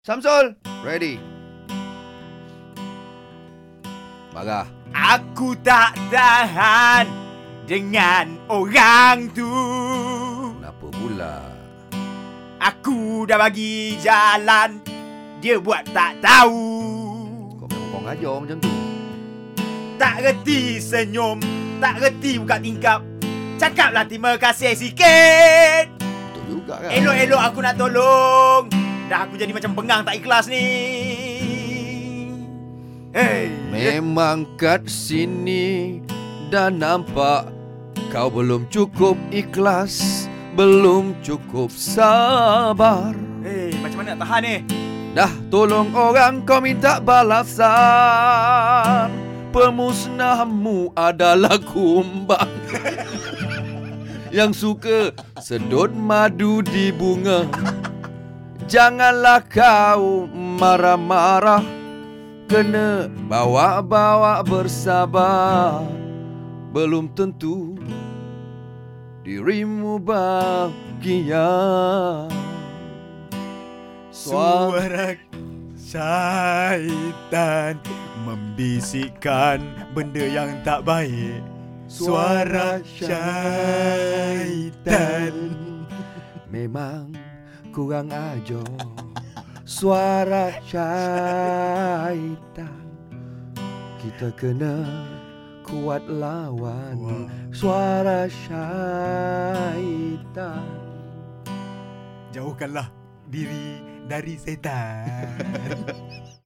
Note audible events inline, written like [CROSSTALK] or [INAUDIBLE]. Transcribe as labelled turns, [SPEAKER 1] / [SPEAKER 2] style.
[SPEAKER 1] Samsul, ready. Marah.
[SPEAKER 2] Aku tak tahan dengan orang tu.
[SPEAKER 1] Kenapa pula?
[SPEAKER 2] Aku dah bagi jalan, dia buat tak tahu.
[SPEAKER 1] Kau memang kau ngajar macam tu.
[SPEAKER 2] Tak reti senyum, tak reti buka tingkap. Cakaplah terima kasih sikit.
[SPEAKER 1] Betul juga kan?
[SPEAKER 2] Elok-elok aku nak tolong. Dah aku jadi macam pengang tak ikhlas ni. Hey.
[SPEAKER 1] Memang kat sini dah nampak kau belum cukup ikhlas, belum cukup sabar.
[SPEAKER 2] Hey, macam mana nak tahan ni?
[SPEAKER 1] Dah tolong orang kau minta balasan. Pemusnahmu adalah kumbang [LAUGHS] yang suka sedut madu di bunga. Janganlah kau marah-marah Kena bawa-bawa bersabar Belum tentu Dirimu bahagia
[SPEAKER 2] Suara syaitan membisikkan benda yang tak baik. Suara syaitan.
[SPEAKER 1] Memang kurang ajar. Suara syaitan. Kita kena kuat lawan Suara syaitan.
[SPEAKER 2] Jauhkanlah diri dari setan. [LAUGHS]